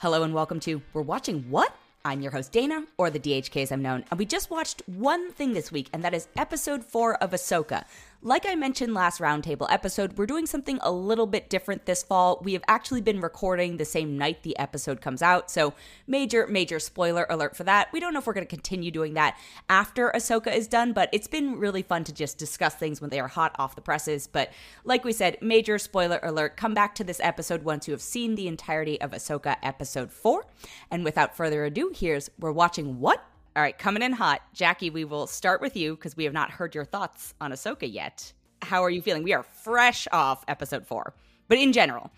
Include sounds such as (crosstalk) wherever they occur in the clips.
Hello and welcome to We're Watching What? I'm your host Dana, or the DHK as I'm known, and we just watched one thing this week, and that is episode 4 of Ahsoka. Like I mentioned last roundtable episode, we're doing something a little bit different this fall. We have actually been recording the same night the episode comes out, so major, major spoiler alert for that. We don't know if we're going to continue doing that after Ahsoka is done, but it's been really fun to just discuss things when they are hot off the presses. But like we said, major spoiler alert. Come back to this episode once you have seen the entirety of Ahsoka episode 4. And without further ado, here's We're Watching What? All right, coming in hot. Jackie, we will start with you because we have not heard your thoughts on Ahsoka yet. How are you feeling? We are fresh off episode four, but in general.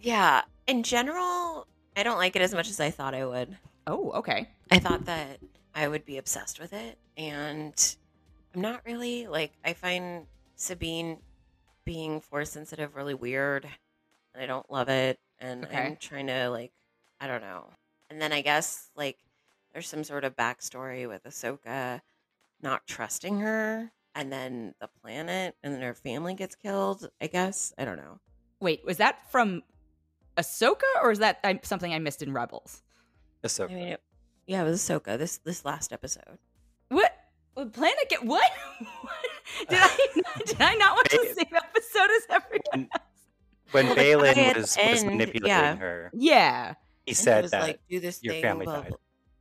Yeah, in general, I don't like it as much as I thought I would. Oh, okay. I thought that I would be obsessed with it, and I'm not really. Like, I find Sabine being force sensitive really weird, and I don't love it. And Okay. I'm trying to, like, I don't know. And then I guess, like, there's some sort of backstory with Ahsoka not trusting her, and then the planet, and then her family gets killed, I guess. I don't know. Wait, was that from Ahsoka or is that something I missed in Rebels? Ahsoka. I mean, it, yeah, it was Ahsoka this this last episode. What? What planet get what? (laughs) did I (laughs) did I not watch the same episode as everyone? else? when Well, Baylan guy at was, was manipulating yeah. her, Yeah. he And said was that like, "Do this your thing, family blah, died. blah.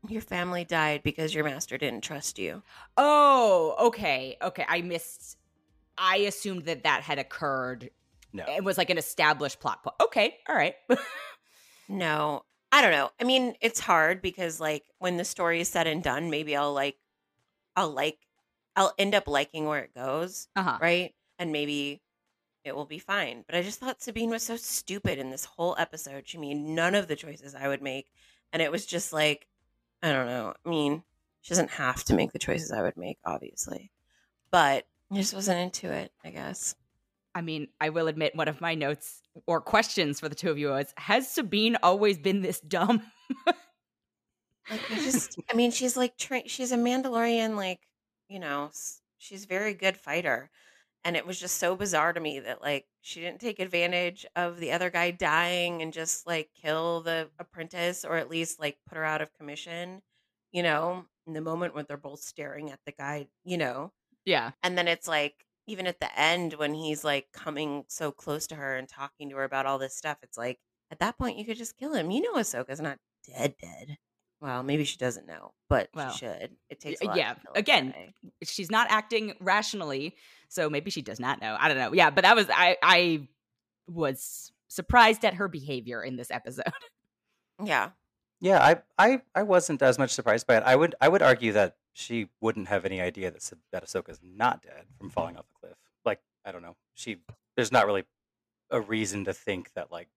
Your family died because your master didn't trust you." Oh, okay. Okay. I missed I assumed that that had occurred. no. It was like an established plot point. Okay. All right. (laughs) No, I don't know. I mean, it's hard because like when the story is said and done, maybe I'll like, I'll like, I'll end up liking where it goes, uh-huh. right? And maybe it will be fine. But I just thought Sabine was so stupid in this whole episode. She made none of the choices I would make, and it was just like, I don't know. I mean, she doesn't have to make the choices I would make, obviously, but I just wasn't into it. I guess. I mean, I will admit one of my notes or questions for the two of you was Has Sabine always been this dumb? (laughs) Like I just, I mean, she's like, tra- she's a Mandalorian, like, you know, she's a very good fighter. And it was just so bizarre to me that, like, she didn't take advantage of the other guy dying and just, like, kill the apprentice or at least, like, put her out of commission, you know, in the moment when they're both staring at the guy, you know. yeah. And then it's like, even at the end when he's, like, coming so close to her and talking to her about all this stuff, it's like, at that point, you could just kill him. You know, Ahsoka's not dead, dead. Well, maybe she doesn't know, but Well, she should. It takes y- a uh, lot. yeah, to again, guy. She's not acting rationally, so maybe she does not know. I don't know. Yeah, but that was I I was surprised at her behavior in this episode. (laughs) yeah, Yeah, I, I, I wasn't as much surprised by it. I would, I would argue that she wouldn't have any idea that Sa- that Ahsoka's not dead from falling off the cliff. Like, I don't know. She, there's not really a reason to think that like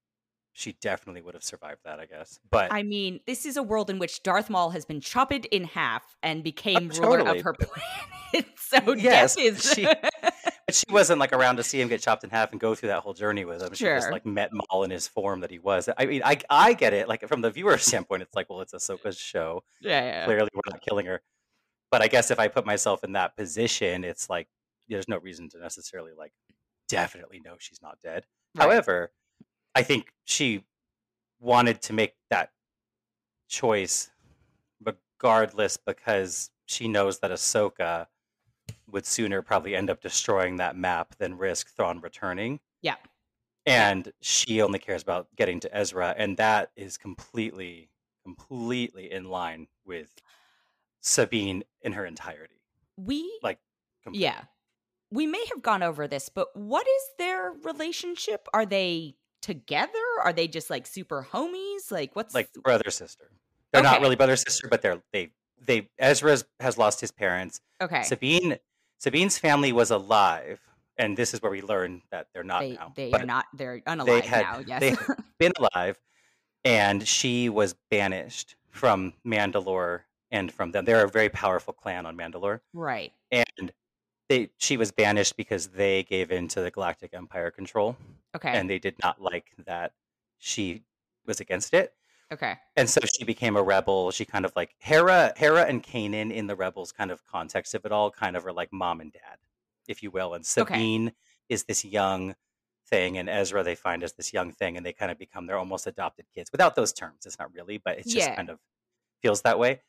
she definitely would have survived that. I guess, but I mean, this is a world in which Darth Maul has been chopped in half and became Oh, ruler totally, of her planet. (laughs) so Yes, is she- but she wasn't like around to see him get chopped in half and go through that whole journey with him. She just Sure. like met Maul in his form that he was. I mean, I, I get it. Like from the viewer (laughs) standpoint, it's like, well, it's Ahsoka's show. yeah, yeah. clearly we're not killing her. But I guess if I put myself in that position, it's like there's no reason to necessarily like definitely know she's not dead. Right. However, I think she wanted to make that choice regardless because she knows that Ahsoka would sooner probably end up destroying that map than risk Thrawn returning. Yeah. And she only cares about getting to Ezra, and that is completely, completely in line with Sabine in her entirety. we Like, completely. yeah. We may have gone over this, but what is their relationship? Are they together? Are they just like super homies? Like what's like brother sister. They're not really brother sister, but they're they they Ezra has lost his parents. okay? Sabine Sabine's family was alive, and this is where we learn that they're not they now. they but are not they're unalive had- now. Yes. they had (laughs) been alive, and she was banished from Mandalore and from them. They're a very powerful clan on Mandalore, right. and they she was banished because they gave in to the Galactic Empire control, Okay. and they did not like that she was against it. okay. and so she became a rebel. She kind of like Hera, Hera and Kanan in the rebels kind of context of it all, kind of are like mom and dad, if you will. And Okay. Sabine is this young, thing, and Ezra they find as this young thing, and they kind of become their almost adopted kids without those terms. It's not really, but it just Yeah. kind of feels that way.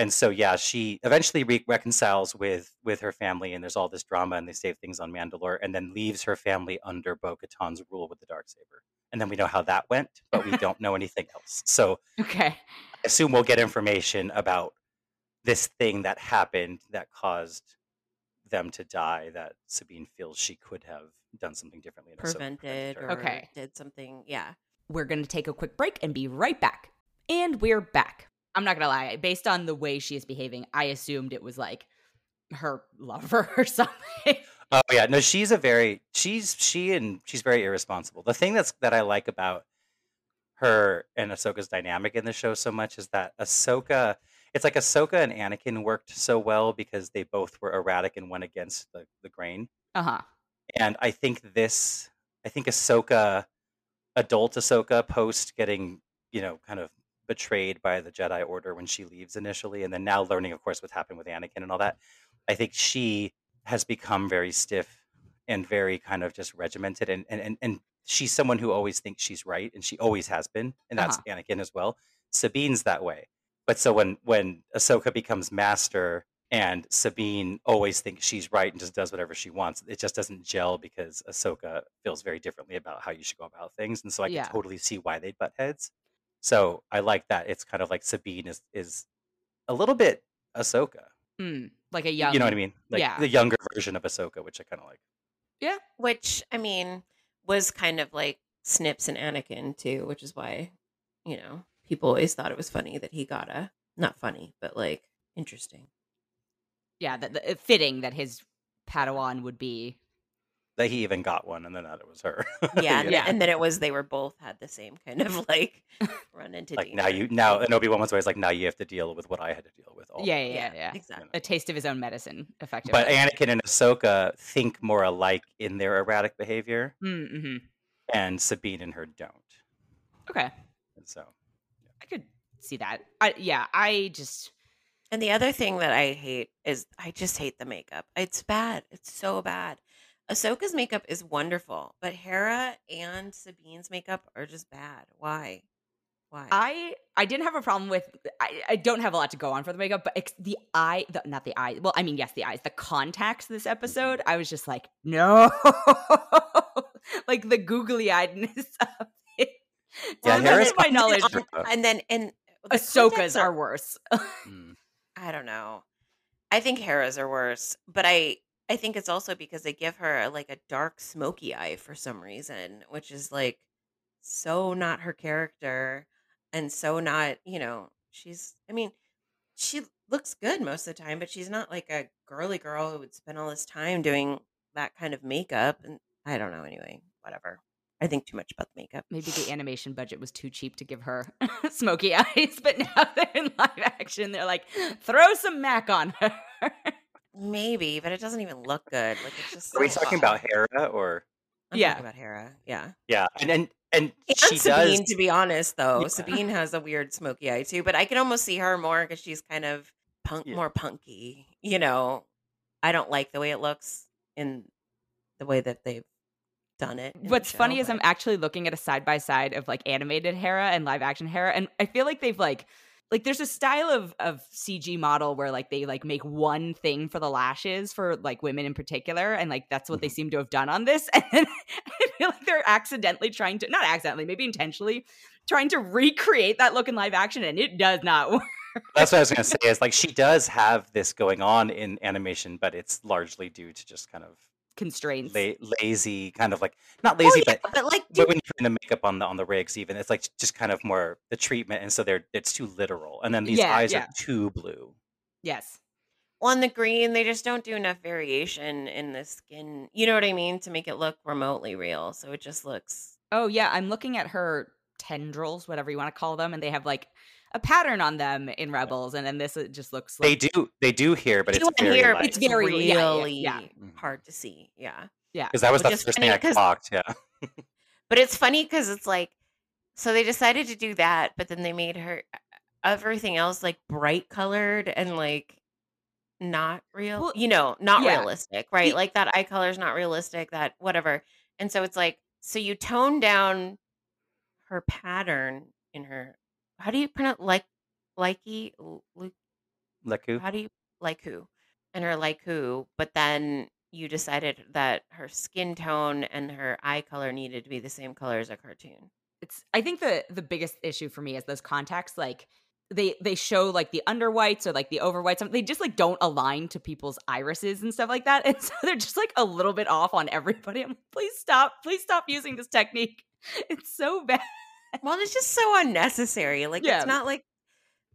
And so, yeah, she eventually re- reconciles with with her family, and there's all this drama, and they save things on Mandalore, and then leaves her family under Bo Katan's rule with the dark saber. And then we know how that went, but we don't know anything else. So (laughs) Okay. I assume we'll get information about this thing that happened that caused them to die. That Sabine feels she could have done something differently. in Ahsoka to prevent prevented or Okay. did something. Yeah. We're going to take a quick break and be right back. And we're back. I'm not going to lie. Based on the way she is behaving, I assumed it was like her lover (laughs) or something. Oh yeah, no, she's a very she's she and she's very irresponsible. The thing that's that I like about her and Ahsoka's dynamic in the show so much is that Ahsoka it's like Ahsoka and Anakin worked so well because they both were erratic and went against the, the grain. Uh huh. And I think this I think Ahsoka adult Ahsoka post getting, you know, kind of betrayed by the Jedi Order when she leaves initially, and then now learning, of course, what happened with Anakin and all that. I think she has become very stiff and very kind of just regimented and and and, and she's someone who always thinks she's right and she always has been and that's uh-huh. Anakin as well. Sabine's that way. But so when when Ahsoka becomes master and Sabine always thinks she's right and just does whatever she wants, it just doesn't gel because Ahsoka feels very differently about how you should go about things. And so I Yeah. can totally see why they butt heads. So I like that. It's kind of like Sabine is is a little bit Ahsoka. Mm, like a young. you know what I mean? Like yeah. the younger version of Ahsoka, which I kind of like. Yeah, which I mean was kind of like Snips and Anakin too, which is why you know people always thought it was funny that he got a not funny, but like interesting. Yeah. That the, fitting that his Padawan would be. That he even got one, and then that it was her. (laughs) Yeah, and. Yeah. and then it was they were both had the same kind of like (laughs) run into like now you now and Obi Wan was always like now you have to deal with what I had to deal with. All Yeah, yeah, yeah, yeah. exactly. A taste of his own medicine, effectively. But Anakin and Ahsoka think more alike in their erratic behavior, mm-hmm. and Sabine and her don't. Okay. And so I could see that. I, yeah. I just. And the other thing that I hate is I just hate the makeup. It's bad. It's so bad. Ahsoka's makeup is wonderful, but Hera and Sabine's makeup are just bad. Why? Why? I I didn't have a problem with I, I don't have a lot to go on for the makeup, but ex- the eye, the, not the eye. Well, I mean, yes, the eyes, the contacts. This episode, I was just like, no, (laughs) like the googly eyedness (laughs) of it. Yeah, to the Hera's best my knowledge, contacts and then and the Ahsoka's contacts are worse. (laughs) mm, I don't know. I think Hera's are worse, but I I think it's also because they give her like a dark smoky eye for some reason, which is like so not her character and so not, you know, she's I mean, she looks good most of the time, but she's not like a girly girl who would spend all this time doing that kind of makeup and I don't know anyway, whatever. I think too much about the makeup. Maybe the animation budget was too cheap to give her (laughs) smoky (laughs) eyes, but now they're in live action. They're like, throw some Mac on her. (laughs) Maybe, but it doesn't even look good. Like it's just are we so talking off. about Hera or I'm Yeah. talking about Hera. Yeah. yeah? And and and And she Sabine, does. to be honest, though, Yeah. Sabine has a weird smoky eye too. But I can almost see her more because she's kind of punk, Yeah. more punky. You know, I don't like the way it looks in the way that they've done it. in the What's funny show, is I'm actually looking at a side by side of like animated Hera and live action Hera, and I feel like they've like like there's a style of of CG model where like they like make one thing for the lashes for like women in particular, and like that's what they Mhm. seem to have done on this. (laughs) And I feel like they're accidentally trying to not accidentally, maybe intentionally trying to recreate that look in live action, and it does not (laughs) work. That's what I was gonna say. Is like she does have this going on in animation, but it's largely due to just kind of Constraints. la- lazy, kind of like not Oh, lazy, yeah, but but like, but dude, when you're doing the makeup on the on the rigs, even it's like just kind of more the treatment, and so they're it's too literal, and then these Yeah, eyes yeah. are too blue. yes. on the green, they just don't do enough variation in the skin. You know what I mean? To make it look remotely real. So it just looks. Oh yeah, I'm looking at her tendrils, whatever you want to call them, and they have like a pattern on them in Rebels, and then this it just looks They like do they do here, but They it's very here, but It's very- really yeah, yeah, yeah. Mhm. hard to see. Yeah. yeah. because that was Which the first funny thing I 'cause- clocked. Yeah, (laughs) But it's funny because it's like, so they decided to do that, but then they made her everything else like bright colored and like not real, Well, you know, not yeah. realistic, right? The- like that eye color is not realistic, that whatever. And so it's like so you tone down her pattern in her. How do you pronounce like likey? L- Lu- Lekku. How do you like who? And her like who? But then you decided that her skin tone and her eye color needed to be the same color as a cartoon. it's i think the the biggest issue for me is those contacts like they they show like the under whites or like the over whites they just like don't align to people's irises and stuff like that (laughs) and so they're just like a little bit off on everybody i'm like please stop please stop using this technique (laughs) it's so bad Well, it's just so unnecessary. Like Yeah. it's not like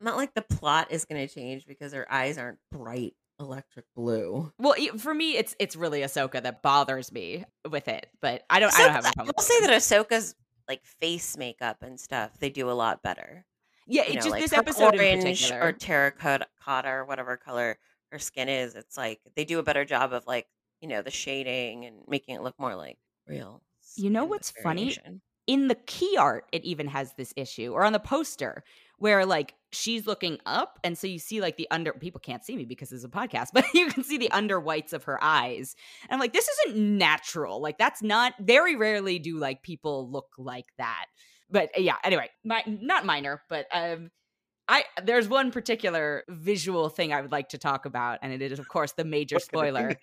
not like the plot is going to change because her eyes aren't bright electric blue. well for me it's it's really ahsoka that bothers me with it but i don't i don't have a I problem will say that Ahsoka's like face makeup and stuff they do a lot better. yeah You it's know, just like this episode orange or terracotta or whatever color her skin is. It's like they do a better job of like you know the shading and making it look more like real. You know what's funny? In the key art it even has this issue or on the poster where like she's looking up and so you see like the under people can't see me because it's a podcast (laughs) but you can see the under whites of her eyes. And i'm like this isn't natural. Like that's not very rarely do like people look like that. But uh, yeah anyway my, not minor but um I there's one particular visual thing I would like to talk about, and it is of course the major What could it spoiler.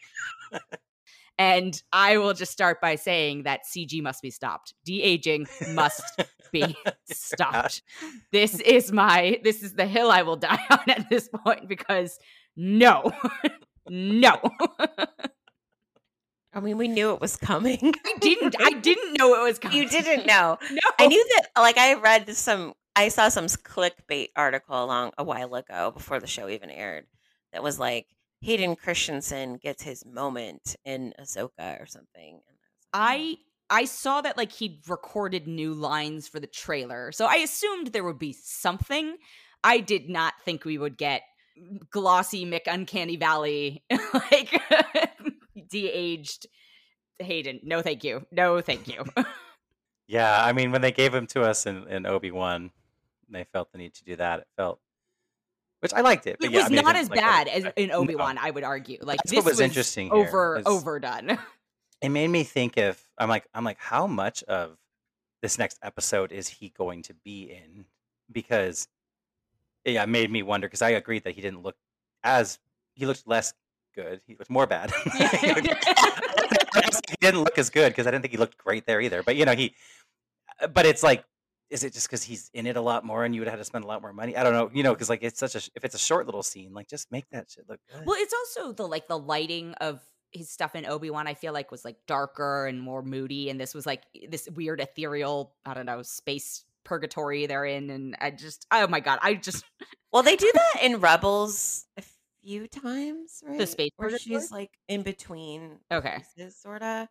(laughs) be? And I will just start by saying that CG must be stopped. De aging must be (laughs) stopped. This is my this is the hill I will die (laughs) on at this point because no. no. I mean, we knew it was coming. I didn't I (laughs) didn't know it was coming. you didn't know. No. I knew that. Like I read some. I saw some clickbait article along a while ago before the show even aired. That was like Hayden Christensen gets his moment in Ahsoka or something. I, I I saw that like he'd recorded new lines for the trailer. So I assumed there would be something. I did not think we would get glossy Mick Uncanny Valley (laughs) like (laughs) de-aged Hayden. No thank you. No thank you. (laughs) Yeah, I mean, when they gave him to us in, in Obi Wan, they felt the need to do that. It felt, which I liked it. But it yeah, was I mean, not as like bad as in Obi-Wan, I would argue. Like That's this what was interesting here, over is- overdone. (laughs) It made me think if I'm like I'm like how much of this next episode is he going to be in? Because yeah, it made me wonder. Because I agreed that he didn't look as he looked less good. He looked more bad. (laughs) (laughs) he didn't look as good because I didn't think he looked great there either. But you know he, but it's like, is it just because he's in it a lot more and you would have to spend a lot more money? I don't know. You know, because like it's such a if it's a short little scene, like just make that shit look good. Well, it's also the like the lighting of his stuff in Obi Wan. I feel like was like darker and more moody, and this was like this weird ethereal. I don't know space purgatory they're in, and I just oh my god, I just (laughs) well, they do that in Rebels a few times, right? The space where purgatory? she's like in between okay. pieces, sort of.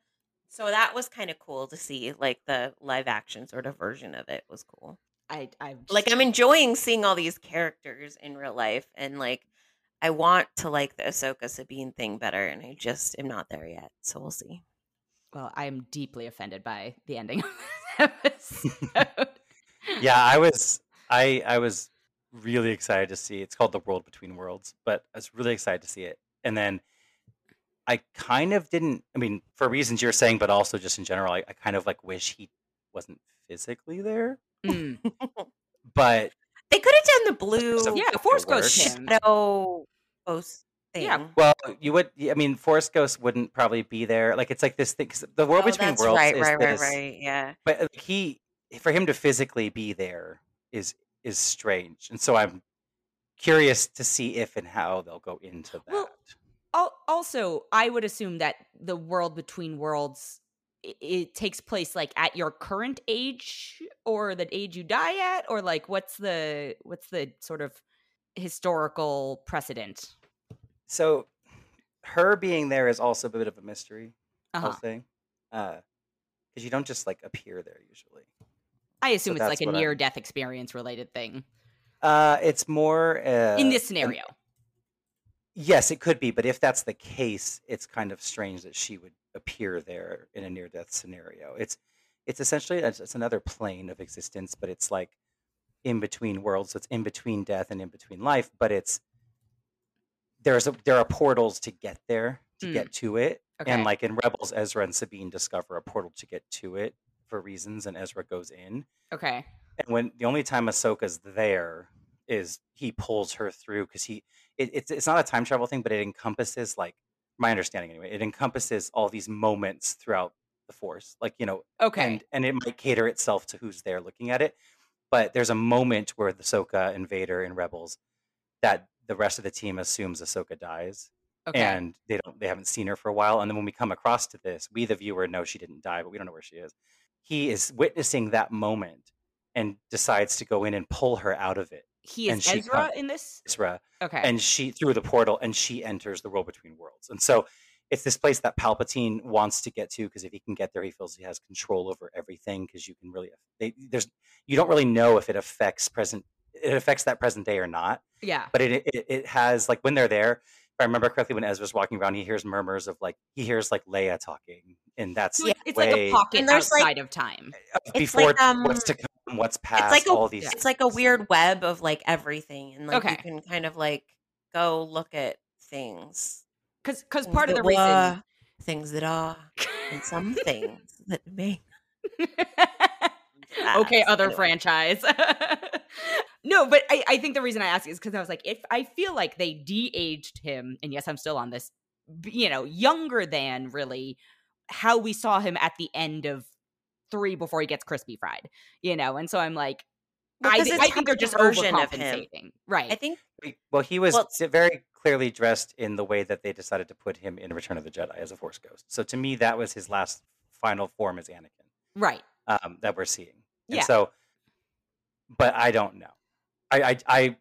So that was kind of cool to see. Like the live action sort of version of it was cool. I I like I'm enjoying seeing all these characters in real life and like I want to like the Ahsoka Sabine thing better and I just am not there yet. So we'll see. well, I am deeply offended by the ending of this (laughs) episode. (laughs) yeah, I was I I was really excited to see. It's called The World Between Worlds, but I was really excited to see it. And then I kind of didn't. I mean, for reasons you're saying, but also just in general, I, I kind of like wish he wasn't physically there. Mm. (laughs) But They could have done the blue Yeah, It Force. Ghost shadow ghost thing. Yeah. well, you would. I mean, Force Ghost wouldn't probably be there. Like it's like this thing. 'cause the World Oh, Between that's Worlds right, is right, right, this- right. Yeah. but uh, he for him to physically be there is is strange and so i'm curious to see if and how they'll go into that Well, Al- also, I would assume that the world between worlds i- it takes place like at your current age or the age you die at or like what's the what's the sort of historical precedent? So her being there is also a bit of a mystery uh-huh. whole thing uh because you don't just like appear there usually. I assume So it's like a near death experience related thing. Uh it's more uh, in this an- scenario yes it could be but if that's the case it's kind of strange that she would appear there in a near death scenario it's it's essentially it's, it's another plane of existence but it's like in between worlds so it's in between death and in between life but it's there's a, there are portals to get there to Mm. get to it Okay. And like in Rebels, Ezra and Sabine discover a portal to get to it for reasons, and Ezra goes in. okay. And when the only time Ahsoka's there is he pulls her through because he it, it's it's not a time travel thing, but it encompasses like my understanding anyway. It encompasses all these moments throughout the Force, like you know, Okay. and and it might cater itself to who's there looking at it. But there's a moment where the Ahsoka Invader and Vader in Rebels that the rest of the team assumes Ahsoka dies, okay. and they don't they haven't seen her for a while. And then when we come across to this, we the viewer know she didn't die, but we don't know where she is. He is witnessing that moment and decides to go in and pull her out of it, he is and she Ezra come- in this? Ezra, Okay. and she through the portal, and she enters the world between worlds. And so it's this place that Palpatine wants to get to because if he can get there, he feels he has control over everything. Because you can really, they, there's you don't really know if it affects present, it affects that present day or not. yeah. But it it, it has like when they're there. If I remember correctly, when Ezra's walking around, he hears murmurs of like he hears like Leia talking, and that's So it's, it's like a way pocket And there's, like- outside of time. It's before like, um, what's to come, what's past, it's like a all these. it's like a weird web of like everything, and like Okay. you can kind of like go look at things. Because because part of the reason. were, things that are, and some (laughs) things that may. (laughs) okay, other anyway. franchise. (laughs) no, but I, I think the reason I ask is because I was like, if I feel like they de-aged him, and yes, I'm still on this, you know, younger than really how we saw him at the end of three before he gets crispy fried, you know, and so I'm like, Well, I, 'cause thi- I think they're just version of him. overcompensating, right? I think Well, he was Well- very clearly dressed in the way that they decided to put him in Return of the Jedi as a Force ghost. So to me, that was his last final form as Anakin right. um, that we're seeing. And Yeah. so, but I don't know. I, I, I,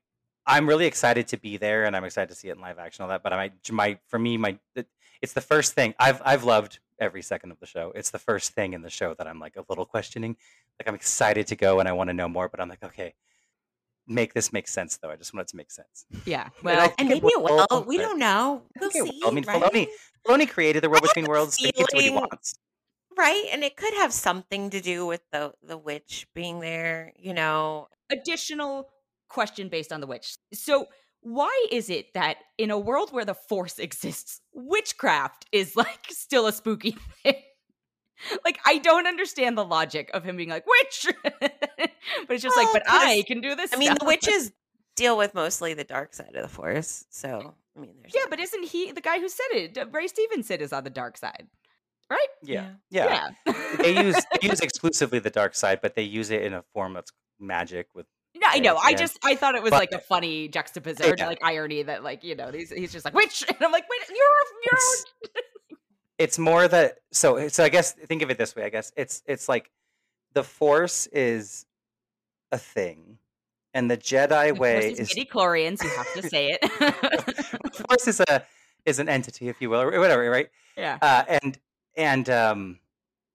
I'm really excited to be there, and I'm excited to see it in live action, all that. But I, might, my, for me, my, it- it's the first thing I've, I've loved every second of the show. It's the first thing in the show that I'm like a little questioning. Like I'm excited to go and I want to know more, but I'm like, okay, make this make sense though. I just want it to make sense. Yeah. (laughs) Well, I and maybe it will. will, We don't know. We'll see. will. I mean, right? Filoni- Filoni created the world between a worlds. He gets what he feeling- wants. right, and it could have something to do with the the witch being there. You know, additional question based on the witch. So, why is it that in a world where the force exists, witchcraft is like still a spooky (laughs) thing? like, I don't understand the logic of him being like witch, (laughs) but it's just Well, like, but I can do this. I mean, the witches deal with mostly the dark side of the force. So, I mean, there's Yeah, that. but isn't he the guy who said it? Ray Stevenson is on the dark side, right? Yeah, yeah. Yeah. they use they (laughs) use exclusively the dark side, but they use it in a form that's magic with No, I know. I just I thought it was But- like a funny juxtaposition, Yeah. like irony that like you know he's he's just like witch, (laughs) and I'm like, wait, you're you're (laughs) It's- (laughs) it's more that so so I guess think of it this way. I guess it's it's like the force is a thing, and the Jedi course, way it's is midi-chlorians. You have to say it. the force is a is an entity, if you will, or whatever, right? yeah. uh, and and um,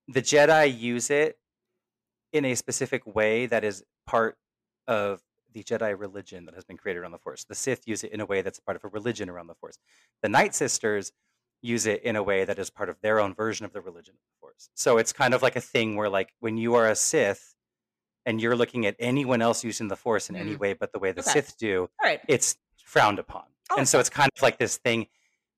the Jedi use it in a specific way that is part of the Jedi religion that has been created around the Force. The Sith use it in a way that's part of a religion around the Force. The Night Sisters use it in a way that is part of their own version of the religion of the Force. So it's kind of like a thing where, like, when you are a Sith and you're looking at anyone else using the Force in any way but the way the Okay. Sith do, right. it's frowned upon. Oh, and so it's kind of like this thing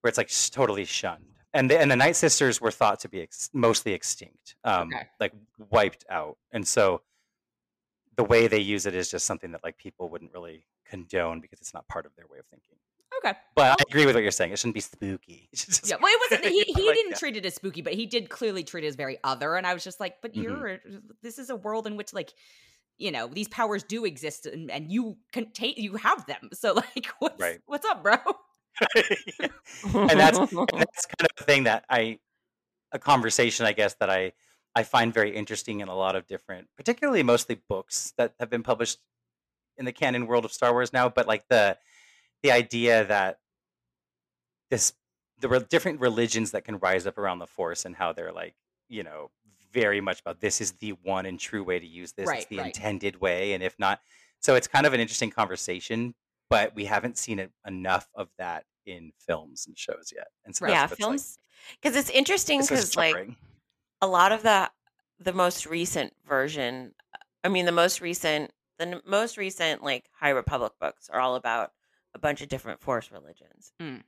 where it's like totally shunned. And the, and the Night Sisters were thought to be ex- mostly extinct, um, Okay. like wiped out. And so the way they use it is just something that like people wouldn't really condone because it's not part of their way of thinking. Okay. But I agree with what you're saying. It shouldn't be spooky. (laughs) Just- Yeah. Well, it wasn't. He, (laughs) he Like, didn't yeah. treat it as spooky, but he did clearly treat it as very other. And I was just like, but Mhm. you're. This is a world in which like. You know these powers do exist, and, and you contain you have them. So (laughs) like, what's Right. what's up, bro? and that's and that's kind of the thing that I a conversation I guess that I I find very interesting in a lot of different particularly mostly books that have been published in the canon world of Star Wars now but like the the idea that this the re- different religions that can rise up around the force and how they're like you know very much about this is the one and true way to use this Right, it's the right. intended way and if not so it's kind of an interesting conversation but we haven't seen it enough of that in films and shows yet. And so yeah, films. Because it's interesting because like. A lot of the the most recent version, I mean, the most recent, the n- most recent like High Republic books are all about a bunch of different Force religions, Mm.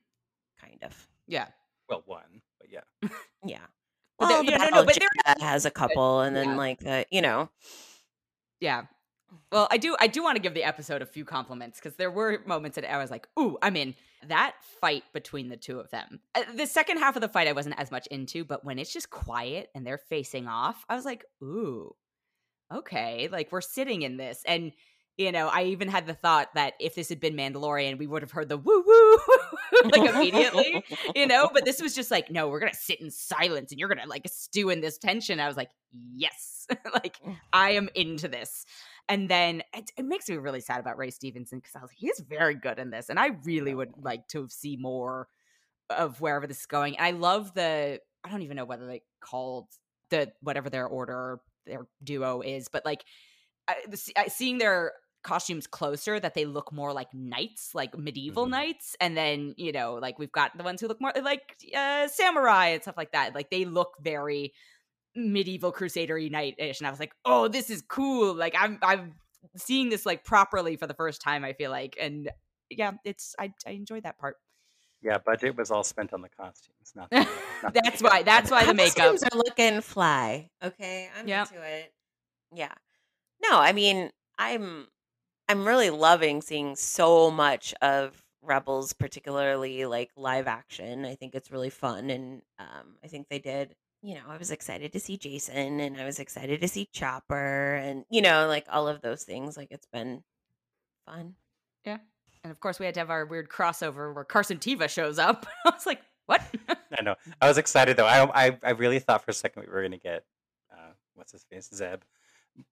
kind of. Yeah. well, one. But yeah, (laughs) Yeah. But there- Well, yeah, the no, no, but there Jedha has a couple, and then Yeah. like the you know, Yeah. Well, I do I do want to give the episode a few compliments because there were moments that I was like, "Ooh, I'm in." That fight between the two of them. Uh, the second half of the fight I wasn't as much into, but when it's just quiet and they're facing off, I was like, "Ooh. Okay, like we're sitting in this." And you know, I even had the thought that if this had been Mandalorian, we would have heard the woo woo (laughs) like immediately, (laughs) you know, but this was just like, "No, we're going to sit in silence and you're going to like stew in this tension." I was like, "Yes." (laughs) like I am into this. And then it, it makes me really sad about Ray Stevenson because I was like, he's very good in this, and I really would like to see more of wherever this is going. And I love the I don't even know whether they called the whatever their order their duo is, but like I, the, I, seeing their costumes closer that they look more like knights like medieval Mhm. knights and then you know like we've got the ones who look more like uh samurai and stuff like that like they look very medieval crusader knight-ish and i was like oh this is cool like i'm i'm seeing this like properly for the first time i feel like and yeah it's i, I enjoyed that part yeah. Budget was all spent on the costumes. Not (laughs) the, not that's makeup. why that's why the makeup are looking fly. Okay, I'm Yep. into it. Yeah. No, I mean, I'm I'm really loving seeing so much of Rebels, particularly like live action. I think it's really fun, and um, I think they did. You know, I was excited to see Jacen, and I was excited to see Chopper, and you know, like all of those things. Like it's been fun. Yeah. And of course we had to have our weird crossover where carson teva shows up (laughs) i was like what (laughs) I know. I was excited though. I I, I really thought for a second we were gonna get uh, what's his face Zeb,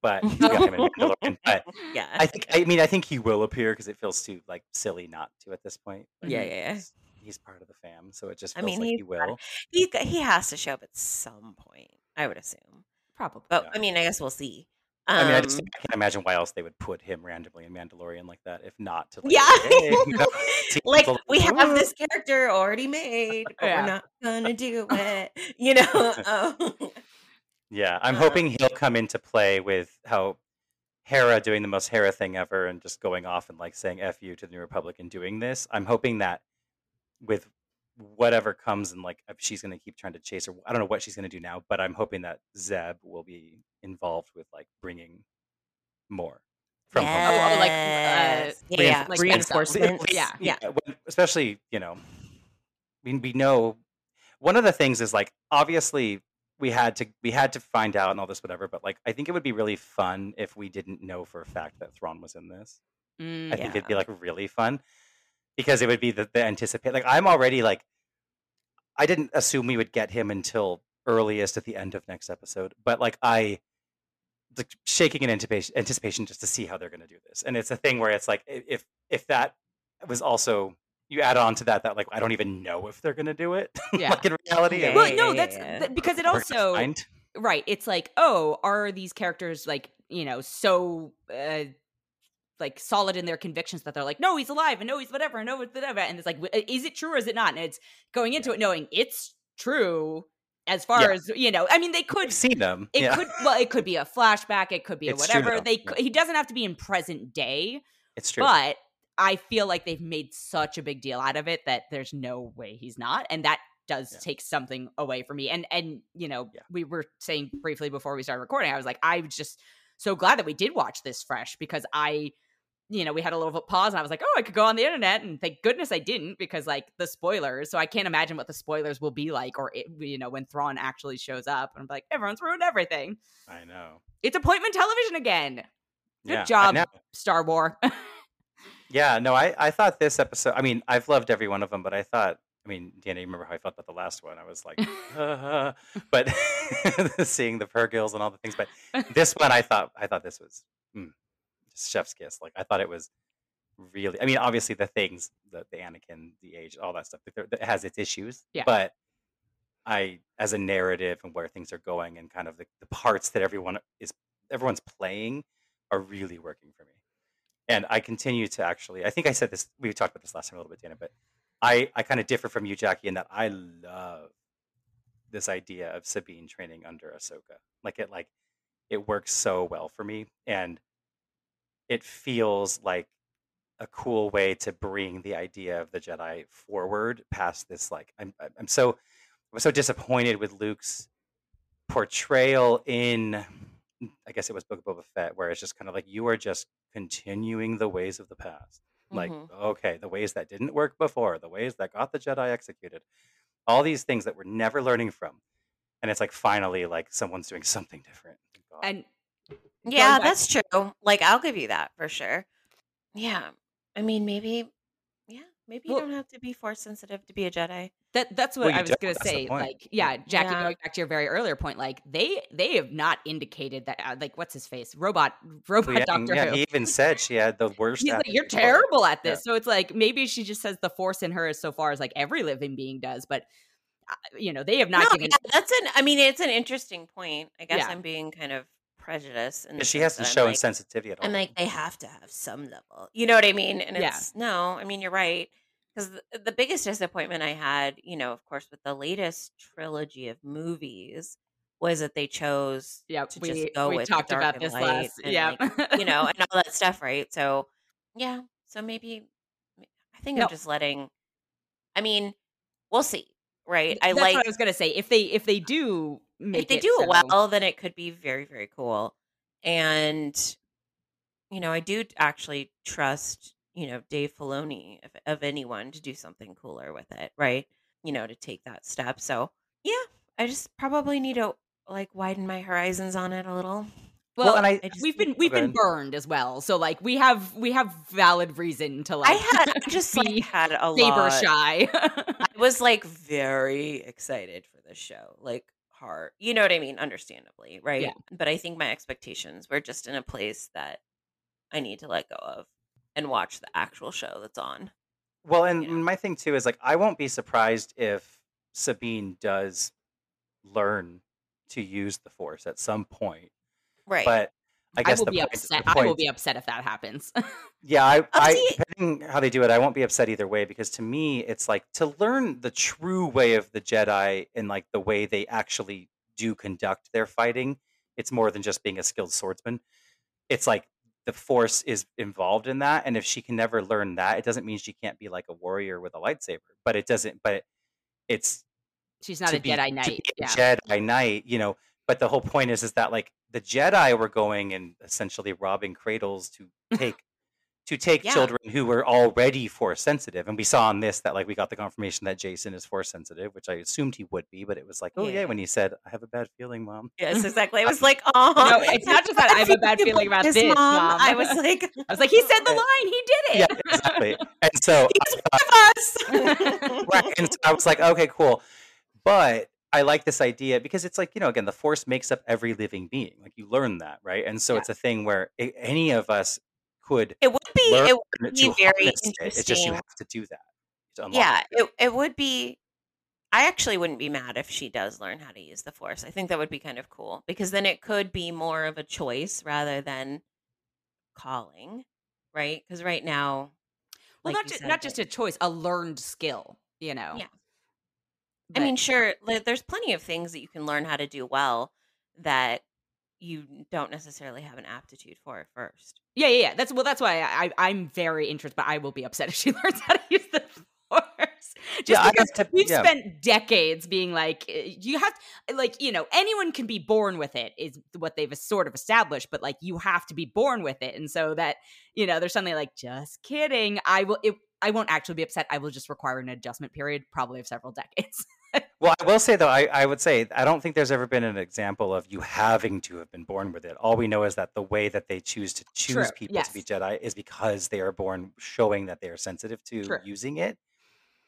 but (laughs) we got him in But Yeah, I think I mean I think he will appear because it feels too like silly not to at this point. Like, Yeah, yeah, yeah. He's, part of the fam, so it just I mean, like he will. he he has to show up at some point. I would assume, probably but Yeah. I mean, I guess we'll see. I mean, I just Um, I can't imagine why else they would put him randomly in Mandalorian like that, if not to like, Yeah. hey, (laughs) you know, like we have this character already made, but Yeah. we're not gonna do (laughs) it. You know. Um, (laughs) Yeah, I'm Uh, hoping he'll come into play with how Hera doing the most Hera thing ever and just going off and like saying "f you" to the New Republic and doing this. I'm hoping that with whatever comes and like if she's going to keep trying to chase her, I don't know what she's going to do now, but I'm hoping that Zeb will be involved with like bringing more from Home Oh, oh, like, uh, yeah, yeah. like reinforcements. Yeah. yeah. when- especially you know, we we know one of the things is like obviously we had to we had to find out and all this whatever, but like I think it would be really fun if we didn't know for a fact that Thrawn was in this. Mm, I think it'd be like really fun because it would be the, the anticipate. Like I'm already like I didn't assume we would get him until earliest at the end of next episode, but like I like shaking in anticipation, anticipation just to see how they're going to do this. And it's a thing where it's like if if that was also you add on to that that like I don't even know if they're going to do it. (laughs) Yeah. like in reality, Yeah, well no that's yeah. th- because it also right it's like oh are these characters like you know so uh like solid in their convictions that they're like no he's alive and no he's whatever and no it's whatever and it's like is it true or is it not and it's going into it knowing it's true as far Yeah. as you know i mean they could We've them. it yeah. could well it could be a flashback it could be a It's true, whatever they Yeah. he doesn't have to be in present day it's true. but I feel like they've made such a big deal out of it that there's no way he's not, and that does Yeah. take something away from me. And and you know, Yeah. we were saying briefly before we started recording, I was like, I was just so glad that we did watch this fresh because I, you know, we had a little pause and I was like, oh, I could go on the internet, and thank goodness I didn't because like the spoilers. So I can't imagine what the spoilers will be like, or it, you know, when Thrawn actually shows up, and I'm like, everyone's ruined everything. I know. It's appointment television again. Good Yeah, job. Star War. (laughs) Yeah, no, I, I thought this episode. I mean, I've loved every one of them, but I thought, I mean, Dana, you remember how I felt about the last one? I was like, uh, (laughs) but (laughs) seeing the Purrgils and all the things. But this one, I thought, I thought this was mm, chef's kiss. Like, I thought it was really. I mean, obviously the things, the the Anakin, the age, all that stuff, that has its issues. Yeah. But I, as a narrative and where things are going, and kind of the, the parts that everyone is, everyone's playing, are really working for me and I continue to actually. I think I said this. We talked about this last time a little bit, Dana, but I I kind of differ from you, Jackie, in that I love this idea of Sabine training under Ahsoka. Like it, like it works so well for me, and it feels like a cool way to bring the idea of the Jedi forward past this. Like I'm I'm so was so disappointed with Luke's portrayal in I guess it was Book of Boba Fett, where it's just kind of like you are just continuing the ways of the past. Like, Mhm. okay, the ways that didn't work before, the ways that got the Jedi executed, all these things that we're never learning from. And it's like finally like someone's doing something different. God. And Yeah, back- that's true. Like I'll give you that for sure. Yeah. I mean, maybe yeah, maybe you Well- don't have to be force sensitive to be a Jedi. That that's what Well, I was gonna say. Like, yeah, Jackie, Yeah. going back to your very earlier point, like they they have not indicated that. Uh, like, what's his face? Robot, robot Well, yeah, Doctor yeah, Who. he even said she had the (laughs) worst. He's like, you're terrible at Yeah. this. So it's like maybe she just says the force in her is so far as like every living being does, but uh, you know they have not no, given. yeah, that's an I mean, it's an interesting point. I guess Yeah. I'm being kind of prejudiced And she has to that I'm show like, insensitivity at all. I'm like, they have to have some level. You know what I mean? And Yeah. it's no, I mean, you're right. Because the, the biggest disappointment I had, you know, of course, with the latest trilogy of movies was that they chose Yeah, to we just go we with talked dark about and this light last. and, Yeah, like, you know, and all that stuff, right? So, yeah. So maybe, I think No. I'm just letting, I mean, we'll see, right? I that's like, what I was gonna say. If they if they do make if they do it well, then it could be very, very cool. And you know, I do actually trust you know Dave Filoni of, of anyone to do something cooler with it, right? You know, to take that step. So yeah, I just probably need to like widen my horizons on it a little. Well, and I- I just we've been we've been burned as well, so like we have we have valid reason to like I had I (laughs) (laughs) just be like had a saber lot. shy. I was (laughs) like very excited for this show, like hard. You know what I mean? Understandably, right? Yeah. But I think my expectations were just in a place that I need to let go of and watch the actual show that's on. Well, and you know. my thing too is like I won't be surprised if Sabine does learn to use the Force at some point. Right. But I I will the be point, upset. the I will be upset if that happens. (laughs) Yeah, I, I depending how they do it, I won't be upset either way because to me, it's like to learn the true way of the Jedi and like the way they actually do conduct their fighting. It's more than just being a skilled swordsman. It's like the Force is involved in that, and if she can never learn that, it doesn't mean she can't be like a warrior with a lightsaber. But it doesn't. But it's She's not a be- Jedi Knight. Yeah. Jedi Knight, you know. But the whole point is, is that like the Jedi were going and essentially robbing cradles to (laughs) take to take Yeah. children who were already force sensitive, and we saw on this that like we got the confirmation that Jacen is force sensitive, which I assumed he would be, but it was like, oh yeah, Yeah. when he said, "I have a bad feeling, mom." yes, exactly. I (laughs) was like, oh, No, it's not just that I have a bad feeling about (laughs) this, Mom. I was like, I was like, he said the line. He did it. Yeah, exactly. And so he's one of us. right. And so I was like, okay, cool. But I like this idea because it's like, you know, again, the force makes up every living being. Like you learn that, right? And so Yeah. it's a thing where a- any of us could It would be. learn It would be very interesting. it. It's just you have to do that. to yeah it. it, it would be i actually wouldn't be mad if she does learn how to use the force i think that would be kind of cool because then it could be more of a choice rather than calling right because right now Well, like not just said, not just a choice, a learned skill. You know. Yeah. But- i mean sure li- there's plenty of things that you can learn how to do well that you don't necessarily have an aptitude for at first Yeah, yeah, yeah. That's well. That's why I, I I'm very interested, but I will be upset (laughs) if she learns how to use the force. (laughs) Just Yeah, I because we've yeah. spent decades being like, eh, you have like you know anyone can be born with it is what they've sort of established, but like you have to be born with it, and so that you know there's something like just kidding. I will. It, I won't actually be upset. I will just require an adjustment period, probably of several decades. Well, I will say though, I, I would say I don't think there's ever been an example of you having to have been born with it. All we know is that the way that they choose to choose True, people to be yes. Jedi is because they are born showing that they are sensitive to True. using it.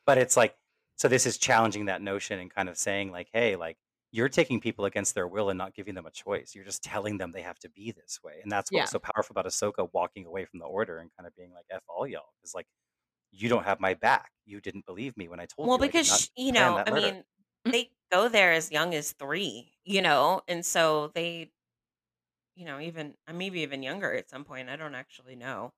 But it's like so this is challenging that notion and kind of saying like, hey, like you're taking people against their will and not giving them a choice. You're just telling them they have to be this way. And that's what Yeah. was so powerful about Ahsoka walking away from the order and kind of being like, F all y'all. It's like you don't have my back. You didn't believe me when I told well you. Did because you know i murder." mean they go there as young as three you know and so they you know even uh, maybe even younger at some point i don't actually know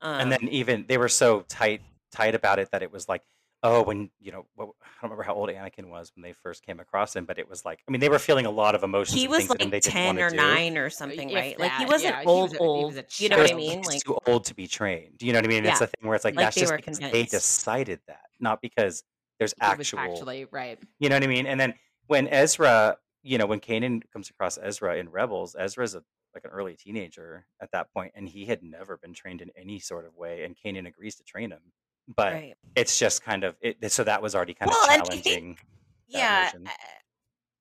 um, and then even they were so tight tight about it that it was like oh when you know what, i don't remember how old anakin was when they first came across him but it was like i mean they were feeling a lot of emotions he and was things in him like they didn't 10 want or to 9 or uh, something if right like he that, wasn't yeah, he old was a- he was old a you know what i child. mean he's like too old to be trained you know what i mean it's Yeah. a thing where it's like, Like that's they just were because they convinced. decided that not because there's It was actual actually right. you know what I mean? And then when Ezra, you know, when Kanan comes across Ezra in Rebels, Ezra's a like an early teenager at that point, and he had never been trained in any sort of way, and Kanan agrees to train him. But Right. it's just kind of it so that was already kind Well, of and I think challenging yeah, notion. uh,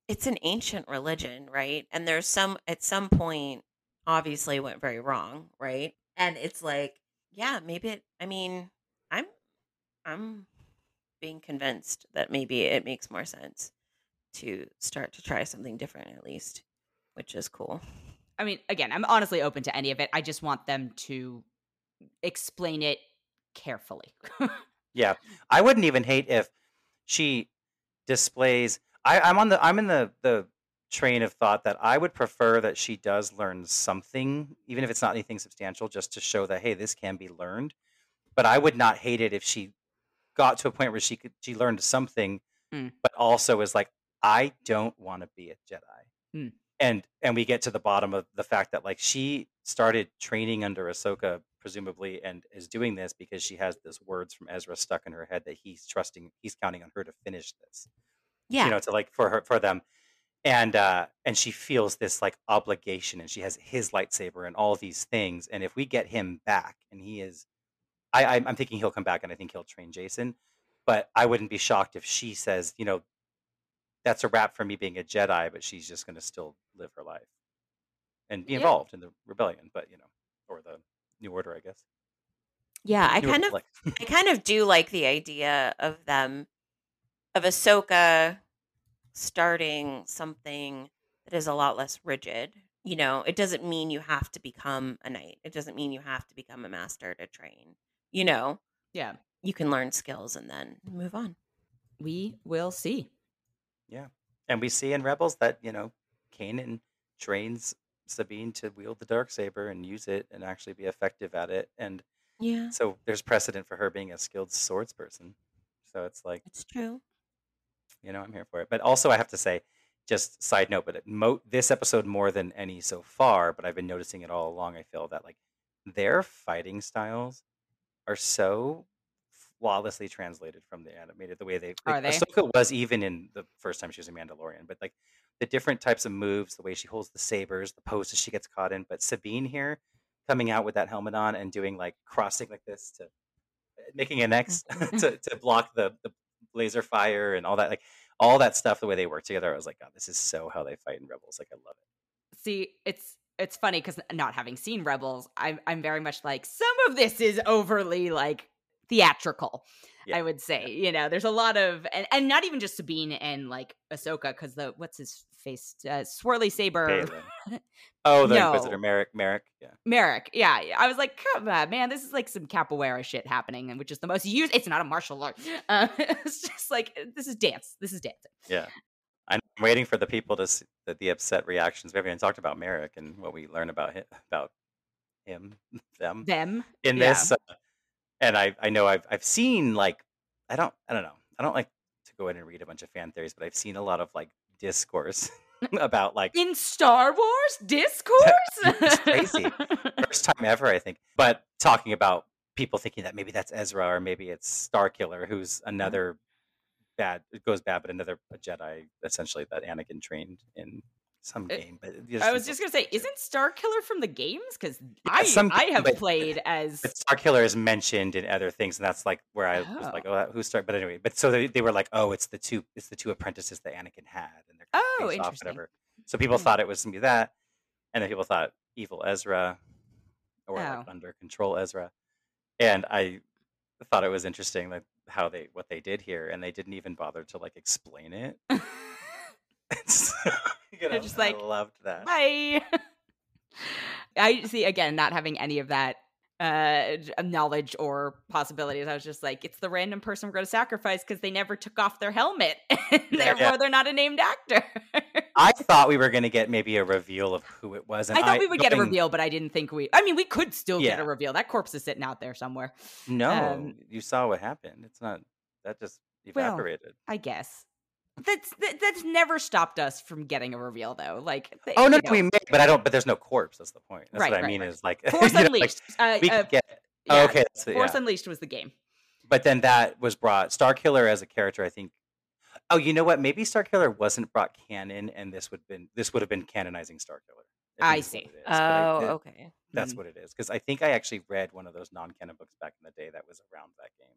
it's an ancient religion, right? And there's some at some point obviously it went very wrong, right? And it's like, yeah, maybe it I mean, I'm I'm being convinced that maybe it makes more sense to start to try something different at least, which is cool. I mean, again, I'm honestly open to any of it. I just want them to explain it carefully. (laughs) Yeah. I wouldn't even hate if she displays I, I'm on the I'm in the the train of thought that I would prefer that she does learn something, even if it's not anything substantial, just to show that hey, this can be learned. But I would not hate it if she got to a point where she could she learned something, Mm. but also is like, I don't want to be a Jedi. Mm. And and we get to the bottom of the fact that like she started training under Ahsoka presumably and is doing this because she has those words from Ezra stuck in her head that he's trusting he's counting on her to finish this Yeah. you know to like for her for them and uh and she feels this like obligation and she has his lightsaber and all these things and if we get him back and he is i i'm thinking he'll come back and i think he'll train Jacen but i wouldn't be shocked if she says you know that's a wrap for me being a jedi but she's just going to still live her life and be Yeah. involved in the rebellion but you know or the new order i guess yeah, I New kind of Republic. (laughs) I kind of do like the idea of them of Ahsoka starting something that is a lot less rigid. You know, it doesn't mean you have to become a knight. It doesn't mean you have to become a master to train. You know, yeah, you can learn skills and then move on. we will see. Yeah. And we see in Rebels that, you know, Kanan trains Sabine to wield the dark saber and use it and actually be effective at it. And Yeah, so there's precedent for her being a skilled swords person. So it's like, it's true. you know, I'm here for it. But also I have to say, just side note, but it mo- this episode more than any so far, but I've been noticing it all along. I feel that like their fighting styles are so flawlessly translated from the animated. The way they, like, they? Ahsoka was even in the first time she was a Mandalorian, but like the different types of moves, the way she holds the sabers, the poses she gets caught in. But Sabine here, coming out with that helmet on and doing like crossing like this to eh, making an X (laughs) mm-hmm. to, to block the, the laser fire and all that, like all that stuff, the way they work together, I was like, God, this is so how they fight in Rebels. Like, I love it. See, it's it's funny because not having seen Rebels, I'm I'm very much like some of this is overly like theatrical. Yeah. I would say, you know, there's a lot of and, and not even just Sabine and like Ahsoka because the what's his face uh, swirly saber (laughs) Oh, the No. Inquisitor Marrok. Marrok. Yeah. Marrok. Yeah, I was like, come on, man, this is like some capoeira shit happening, and which is the most used. It's not a martial art. (laughs) Uh, it's just like this is dance. This is dancing. Yeah. I'm waiting for the people to see the, the upset reactions. We haven't even talked about Marrok and what we learn about him, about him, (laughs) them Them. in yeah. this. Uh, and I, I know I've, I've seen like, I don't, I don't know. I don't like to go in and read a bunch of fan theories, but I've seen a lot of like discourse (laughs) about like in Star Wars discourse. It's crazy. (laughs) first time ever, I think. But talking about people thinking that maybe that's Ezra or maybe it's Star Killer, who's mm-hmm. another bad. It goes bad, but another Jedi essentially that Anakin trained in some Uh, game. But I was just gonna say, (laughs) isn't Star Killer from the games? Because I some I have but- played as But Star Killer is mentioned in other things, and that's like where I was Oh. like, "Oh, who's Star?" But anyway, but so they, they were like, "Oh, it's the two, it's the two apprentices that Anakin had," and they're Oh, face off, whatever. So people Hmm. thought it was gonna be that, and then people thought evil Ezra, or Oh. like under control Ezra, and I thought it was interesting like how they what they did here, and they didn't even bother to like explain it. (laughs) (laughs) You know, just like, I loved that. Bye. (laughs) I see again, not having any of that uh knowledge or possibilities. I was just like, it's the random person we're going to sacrifice because they never took off their helmet, (laughs) and Yeah. therefore they're not a named actor. I thought we were gonna get maybe a reveal of who it was. And I thought we would get a reveal, but I didn't think we. I mean, we could still get a reveal. That corpse is sitting out there somewhere. No, Um, you saw what happened. It's not that just Well, evaporated. I guess. That's that, that's never stopped us from getting a reveal, though. Like, oh no, no, we may, but I don't. But there's no corpse. That's the point. That's Right, what I right, mean. right. Is like (laughs) Force you know, like, Unleashed. uh, we uh, could get. yeah, oh, okay, that's, Force yeah. Unleashed was the game. but then that was brought Star Killer as a character. I think. Oh, you know what? Maybe Star Killer wasn't brought canon, and this would been this would have been canonizing Star Killer. I see. it is, I- Oh, it- okay. That's Mm. what it is. Because I think I actually read one of those non-canon books back in the day that was around that game,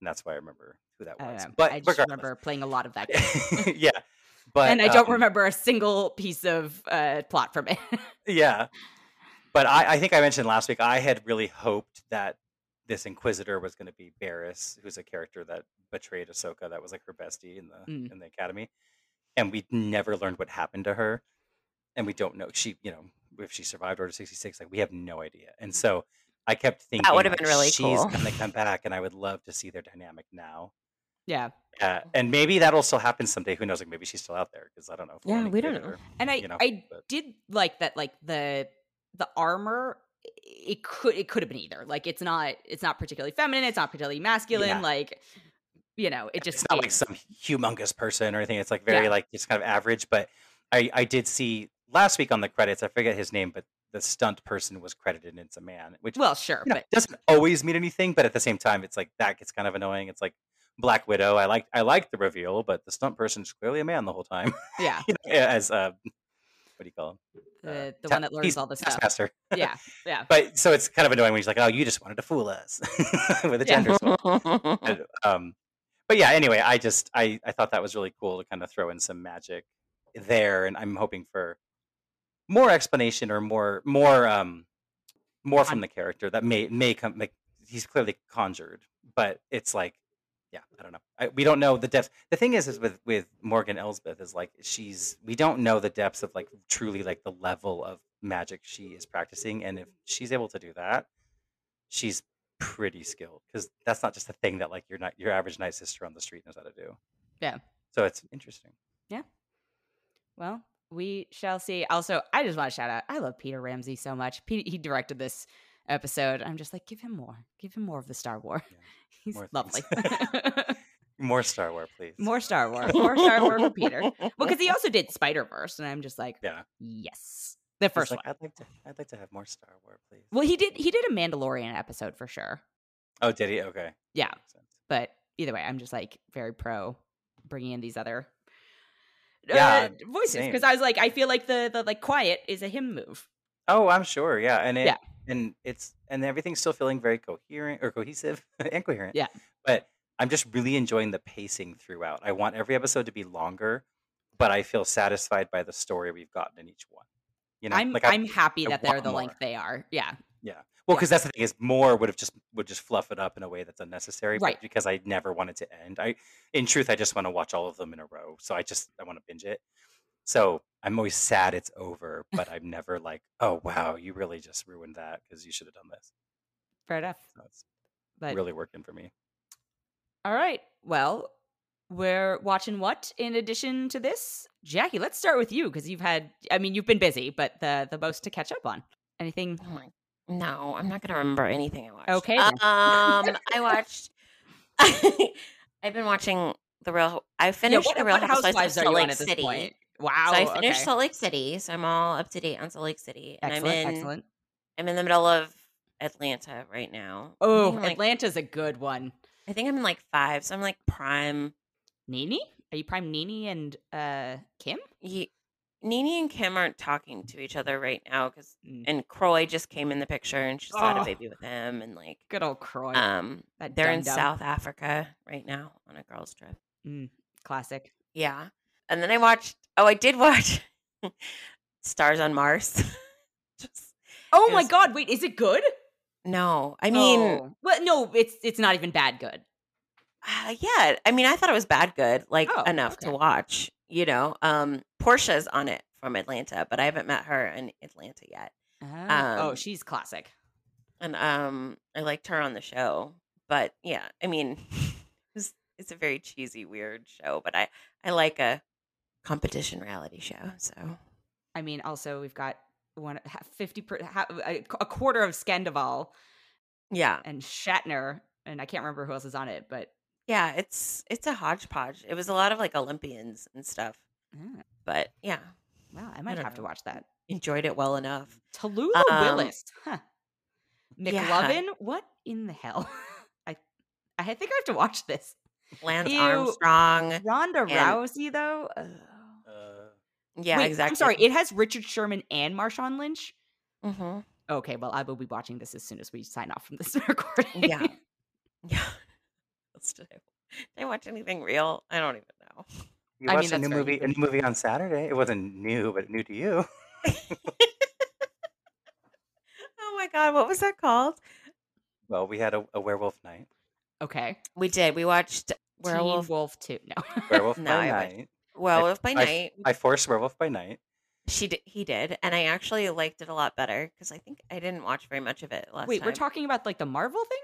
and that's why I remember who that was. know. But I just remember playing a lot of that game. (laughs) (laughs) yeah, but and I don't um, remember a single piece of uh, plot from it. (laughs) Yeah, but I, I think I mentioned last week I had really hoped that this Inquisitor was going to be Barris, who's a character that betrayed Ahsoka, that was like her bestie in the Mm. in the academy, and we never learned what happened to her, and we don't know she, you know, if she survived Order sixty six, like we have no idea, and so I kept thinking That would've been really she's cool. going to come (laughs) back, and I would love to see their dynamic now. yeah. Uh, and maybe that'll still happen someday. Who knows? Like maybe she's still out there because I don't know. Yeah, we don't know. her, And I you know, I but- did like that like the the armor it could it could have been either. Like it's not it's not particularly feminine, it's not particularly masculine, Yeah. like you know, it just it's not like some humongous person or anything. It's like very Yeah. like just kind of average. But I I did see last week on the credits. I forget his name, but the stunt person was credited and it's a man, which well, sure, you know, but doesn't always mean anything. But at the same time, it's like that gets kind of annoying. It's like Black Widow. I like I like the reveal, but the stunt person's clearly a man the whole time. yeah, (laughs) you know, as uh, what do you call him? the, Uh, the ta- one that learns all the stuff. Taskmaster. Yeah, (laughs) yeah. But so it's kind of annoying when he's like, "Oh, you just wanted to fool us (laughs) with a Yeah. gender swap." And, um, but yeah, anyway, I just I I thought that was really cool to kind of throw in some magic there, and I'm hoping for more explanation or more more um more from the character that may may come. Like, he's clearly conjured, but it's like, yeah, I don't know. I, we don't know the depth. The thing is, is with with Morgan Elsbeth is like she's we don't know the depths of like truly like the level of magic she is practicing, and if she's able to do that, she's pretty skilled because that's not just a thing that like your not your average night sister on the street knows how to do. Yeah. So it's interesting. Yeah well, we shall see. Also, I just want to shout out. I love Peter Ramsey so much. Pete, he directed this episode. I'm just like, give him more. Give him more of the Star Wars. Yeah, (laughs) He's more lovely. (laughs) More Star Wars, please. more Star Wars. (laughs) More Star Wars for Peter. Well, because he also did Spider Verse, and I'm just like, Yeah. yes, the first like, one. I'd like to. I'd like to have more Star Wars, please. Well, he did. He did a Mandalorian episode for sure. Oh, did he? Okay. Yeah, but either way, I'm just like very pro bringing in these other Yeah, uh, voices because I was like, I feel like the the like quiet is a him move. Oh, I'm sure. Yeah, and it, Yeah. and it's and everything's still feeling very coherent or cohesive (laughs) and coherent. Yeah. But I'm just really enjoying the pacing throughout. I want every episode to be longer, but I feel satisfied by the story we've gotten in each one. You know, I'm like I, I'm happy that they're the more. length they are. Yeah, yeah. Well, yeah. because that's the thing is more would have just would just fluff it up in a way that's unnecessary. but Right. Because I never want it to end. I, in truth, I just want to watch all of them in a row. So I just I want to binge it. So I'm always sad it's over, but I'm never like, oh wow, you really just ruined that because you should have done this. fair enough. So it's But really working for me. all right, well, we're watching what in addition to this, Jackie? Let's start with you because you've had. I mean, you've been busy, but the the most to catch up on. Anything? Oh my, no, I'm not gonna remember anything I watched. Okay. Um, (laughs) I watched. (laughs) I've been watching the real. I Yeah, finished what, the Real Housewives of housewives are Salt Lake City. point? Wow. so I finished okay. Salt Lake City, so I'm all up to date on Salt Lake City, and Excellent. I'm in. Excellent. I'm in the middle of Atlanta right now. Oh, like, Atlanta's a good one. I think I'm in like five, so I'm like prime. Nene? Are you prime Nene and uh Kim? Ye- Nene and Kim aren't talking to each other right now because, Mm. and Kroy just came in the picture and she's had Oh. a baby with him, and like, Good old Kroy. um, that they're in dum-dum. South Africa right now on a girls' trip. Mm, classic. Yeah. And then I watched, oh, I did watch (laughs) Stars on Mars. (laughs) Just, Oh It my was- god, wait, is it good? no, I mean, Oh. well, no, it's it's not even bad good. uh, yeah, I mean, I thought it was bad good, like Oh, enough okay. to watch, you know. Um, Porsha's on it from Atlanta, but I haven't met her in Atlanta yet. Ah, oh, Um, she's classic. And um, I liked her on the show. But yeah, I mean, (laughs) it's, it's a very cheesy, weird show, but I, I like a competition reality show. So I mean, also we've got one fifty per, a a quarter of Scandoval yeah, and Shatner, and I can't remember who else is on it, but yeah, it's it's a hodgepodge. It was a lot of like Olympians and stuff. ah, But yeah, wow, I might don't have to watch that. enjoyed it well enough. Tallulah Um, Willis, huh? yeah. McLovin, what in the hell? I (laughs) I I think I have to watch this. Lance Ew. Armstrong. Ronda And- Rousey, though. Uh, Yeah, Wait, exactly. I'm sorry. It has Richard Sherman and Marshawn Lynch. hmm Okay, well, I will be watching this as soon as we sign off from this (laughs) recording. Yeah. Yeah. That's did I, did I watch anything real? I don't even know. you (laughs) I mean, watched a that's new fair, you movie, a new movie on Saturday. It wasn't new, but new to you. (laughs) Oh my god, what was that called? (laughs) Well, we had a, a werewolf night. okay. We did. We watched Werewolf Werewolf Wolf 2. No. Werewolf No, by I watched- night. Werewolf by I- Night. I forced Werewolf by night. She did, he did, and I actually liked it a lot better because I think I didn't watch very much of it last Wait, time. we're talking about like the Marvel thing?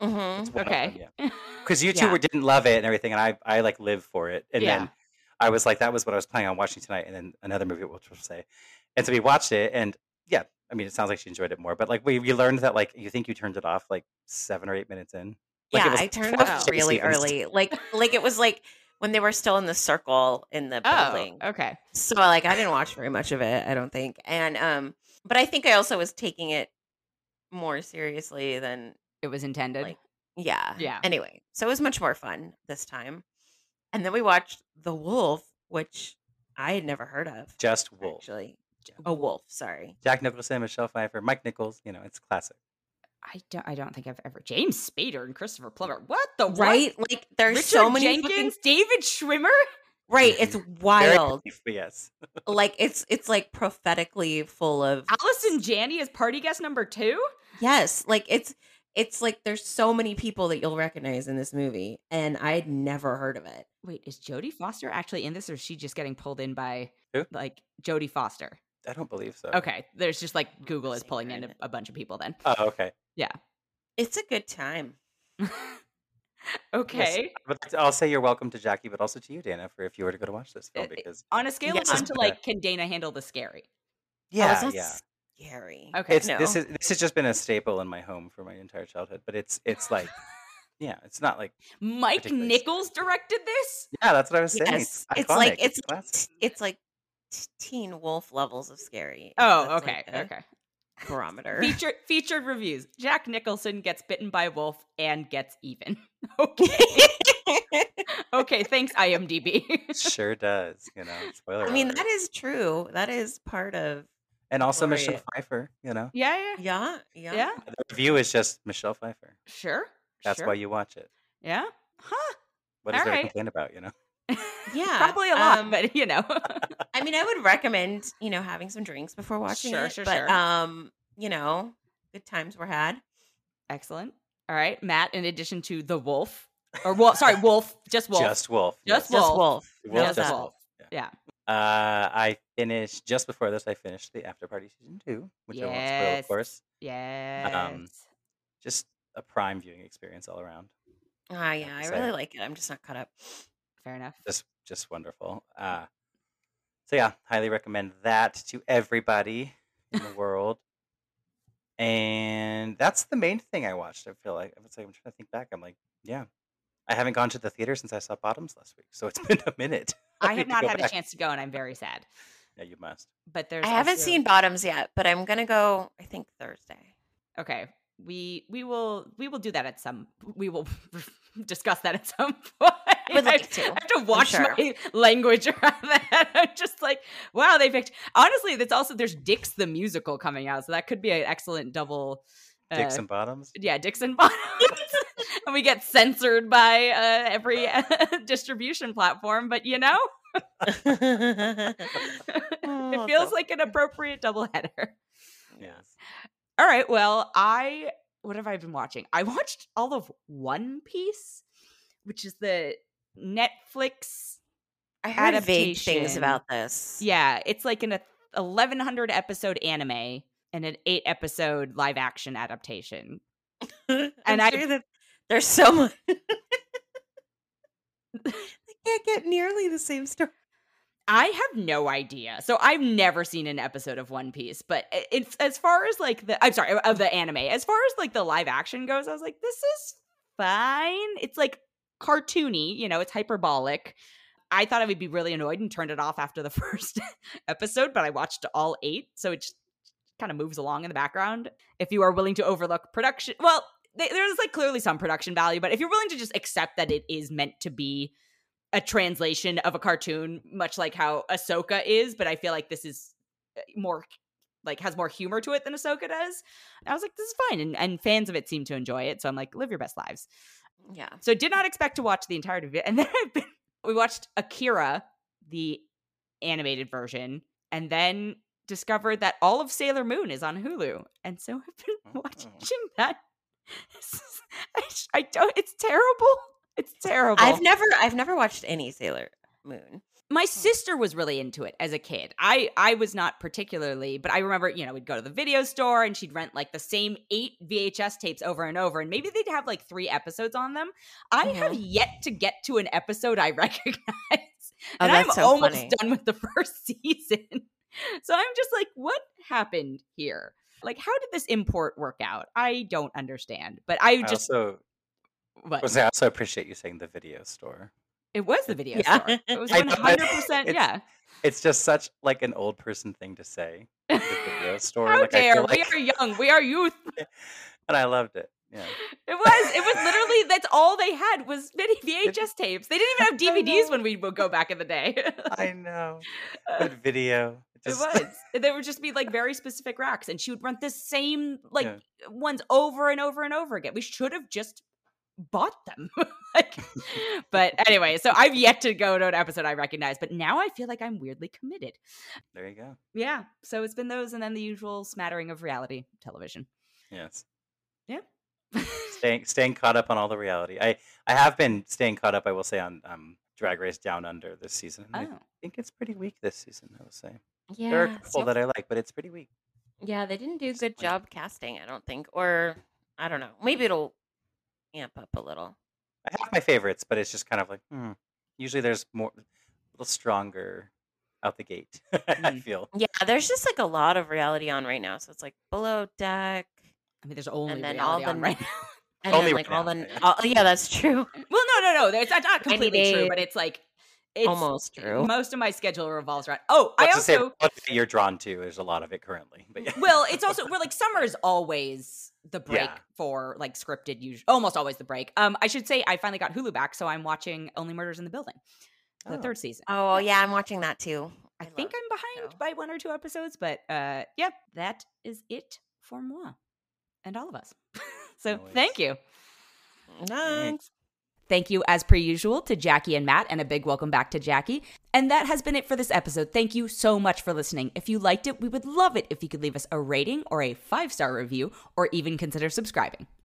Hmm one Okay. yeah. (laughs) Because you two Yeah. were, didn't love it and everything, and I, I like live for it. And Yeah. then I was like, that was what I was planning on watching tonight, and then another movie, which we'll say. And so we watched it, and yeah, I mean, it sounds like she enjoyed it more. But like, we, we learned that like you think you turned it off like seven or eight minutes in. Like, it yeah, was I (laughs) turned it off really early. Like, like it was like when they were still in the circle in the oh, building. okay. So like I didn't watch very much of it, I don't think. And um but I think I also was taking it more seriously than It was intended. Like, yeah. Yeah. Anyway, so it was much more fun this time. And then we watched The Wolf, which I had never heard of. Just Wolf. Actually. A wolf, sorry. Jack Nicholson, Michelle Pfeiffer, Mike Nichols. You know, it's classic. I don't. I don't think I've ever. James Spader and Christopher Plummer. What the what? Right? Like there's Richard so many Jenkins, fucking David Schwimmer. Right, it's (laughs) wild. (laughs) yes. like it's it's like prophetically full of Allison Janney is party guest number two. Yes, like it's it's like there's so many people that you'll recognize in this movie, and I'd never heard of it. Wait, is Jodie Foster actually in this, or is she just getting pulled in by Who? like Jodie Foster? I don't believe so. Okay, there's just like Google is pulling in a, a bunch of people. Then Oh, okay. Yeah, it's a good time. (laughs) okay, But I'll say you're welcome to Jackie, but also to you, Dana, for if you were to go to watch this film Uh, because on a scale Yes. of one to like, can Dana handle the scary? yeah, oh, yeah. Scary. Okay, It's no. this is this has just been a staple in my home for my entire childhood. But it's it's like, (laughs) yeah, it's not like Mike Nichols directed this. yeah, that's what I was saying. Yes, It's, it's like it's classic. it's like Teen Wolf levels of scary. Oh, that's, okay, like, okay. Barometer. Featured featured reviews. Jack Nicholson gets bitten by a wolf and gets even. (laughs) Okay. (laughs) okay, thanks IMDb. sure does. You know, spoiler. I mean, alert. that is true. That is part of. And also Gloria. Michelle Pfeiffer. You know, yeah, yeah, Yeah, yeah. yeah. the review is just Michelle Pfeiffer. Sure. That's sure. why you watch it. Yeah. Huh. What is All there right. to complain about? You know, (laughs) Yeah, Probably a lot, um, but you know. (laughs) I mean, I would recommend you know having some drinks before watching Sure, it. sure, but sure. um, you know, good times were had. Excellent. All right, Matt. In addition to the wolf, or wolf, sorry, wolf, just wolf. just Wolf. Just yes. Just Wolf. Wolf. Wolf, Nailed just just. Wolf. Wolf. Yeah. Uh, I finished just before this. I finished the After Party season two, which I won't spoil, of course. Yes. Just a prime viewing experience all around. Ah, yeah, I So- really like it. I'm just not caught up. Fair enough. Just, just wonderful. Uh, so yeah, highly recommend that to everybody in the (laughs) world. And that's the main thing I watched. I feel like I was like, I'm trying to think back. I'm like, yeah, I haven't gone to the theater since I saw Bottoms last week, so it's (laughs) been a minute. (laughs) I need have not go had a chance to go, and I'm very sad. Yeah, you must. But there's I haven't also- seen Bottoms yet, but I'm gonna go. I think Thursday. Okay, we we will we will do that at some. We will (laughs) discuss that at some point. would like I, to, I have to watch sure. my language around that. I'm just like, wow, they picked. Honestly, that's also there's Dicks the musical coming out, so that could be an excellent double. Uh, Dicks and Bottoms. yeah, Dixon Bottoms, and (laughs) we get censored by uh, every (laughs) distribution platform. But you know, (laughs) it it feels like an appropriate double header. Yes. All right. Well, I what have I been watching? I watched all of One Piece, which is the Netflix. I heard vague things about this. Yeah, it's like an 1100 episode anime and an 8 episode live action adaptation. And I- sure that there's so much. (laughs) (laughs) they can't get nearly the same story. I have no idea. So I've never seen an episode of One Piece, but eh, it's as far as like the I'm sorry, of the anime. As far as like the live action goes, I was like this is fine. It's like cartoony, you know, it's hyperbolic. I thought I would be really annoyed and turned it off after the (laughs) first episode, but I watched all 8, so it just kind of moves along in the background. If you are willing to overlook production, well, they, there's like clearly some production value, but if you're willing to just accept that it is meant to be a translation of a cartoon, much like how Ahsoka is, but I feel like this is uh, more like has more humor to it than Ahsoka does. I was like, this is fine, and, and fans of it seem to enjoy it. So I'm like, live your best lives. Yeah. So did not expect to watch the entirety of it, and (laughs) then I've been, we watched Akira, the animated version, and then discovered that all of Sailor Moon is on Hulu, and so I've been watching (laughs) Oh. (laughs) that. I, I don't. It's terrible. It's terrible. I've never I've never watched any Sailor Moon. my hmm. sister was really into it as a kid. I I was not particularly, but I remember, you know, we'd go to the video store and she'd rent like the same 8 VHS tapes over and over and maybe they'd have like 3 episodes on them. I have mm-hmm. yet to get to an episode I (laughs) recognize. Oh, and I'm so almost funny. done with the (laughs) first season. So I'm just like, what happened here? Like how did this import work out? I don't understand. But I I just also, what? I also appreciate you saying the video store. it was the video Yeah. store. It (laughs) was I but 100% it's- yeah. It's just such like an old person thing to say. The video (laughs) store. How like, dare feel we are young, we are youth. (laughs) and I loved it. Yeah. It was. It was literally that's all they had was mini VHS tapes. They didn't even have DVDs when we would go back in the day. I know. Good video. It was. There would just be like very specific racks, and she would rent the same like Yeah. ones over and over and over again. We should have just bought them. (laughs) like, but anyway, so I've yet to go to an episode I recognize, but now I feel like I'm weirdly committed. There you go. Yeah. So it's been those, and then the usual smattering of reality television. Yes. Yeah. Staying staying caught up on all the reality. I I have been staying caught up. I will say on um Drag Race Down Under this season. and I oh. think it's pretty weak this season. I will say. There are a couple so- that I like, but it's pretty weak. yeah, they didn't do a good Disappointing. job casting, I don't think. Or I don't know. Maybe it'll amp up a little. I have my favorites, but it's just kind of like hmm. usually there's more a little stronger out the gate. (laughs) I Mm. feel. Yeah, there's just like a lot of reality on right now. So it's like below deck. I mean, there's only And then all reality the on right (laughs) now. And Only then like right all now, the yeah. all, yeah, that's true. Well, no, no, no. It's not, not (laughs) 90 completely true, days. but it's like it's Almost true. Most of my schedule revolves around. Oh, I What's to say also what you're drawn to? There's a lot of it currently, but yeah. well, it's also we're like summer is always the break Yeah. for like scripted. Usually, almost always the break. Um, I should say I finally got Hulu back, so I'm watching Only Murders in the Building, the Oh. third season. Oh yeah, I'm watching that too. I think I'm behind show. by one or two episodes, but uh, yep, that is it for moi and all of us. (laughs) so Nice. thank you. Thanks. Thank you, as per usual, to Jackie and Matt, and a big welcome back to Jackie. And that has been it for this episode. Thank you so much for listening. If you liked it, we would love it if you could leave us a rating or a five star review, or even consider subscribing.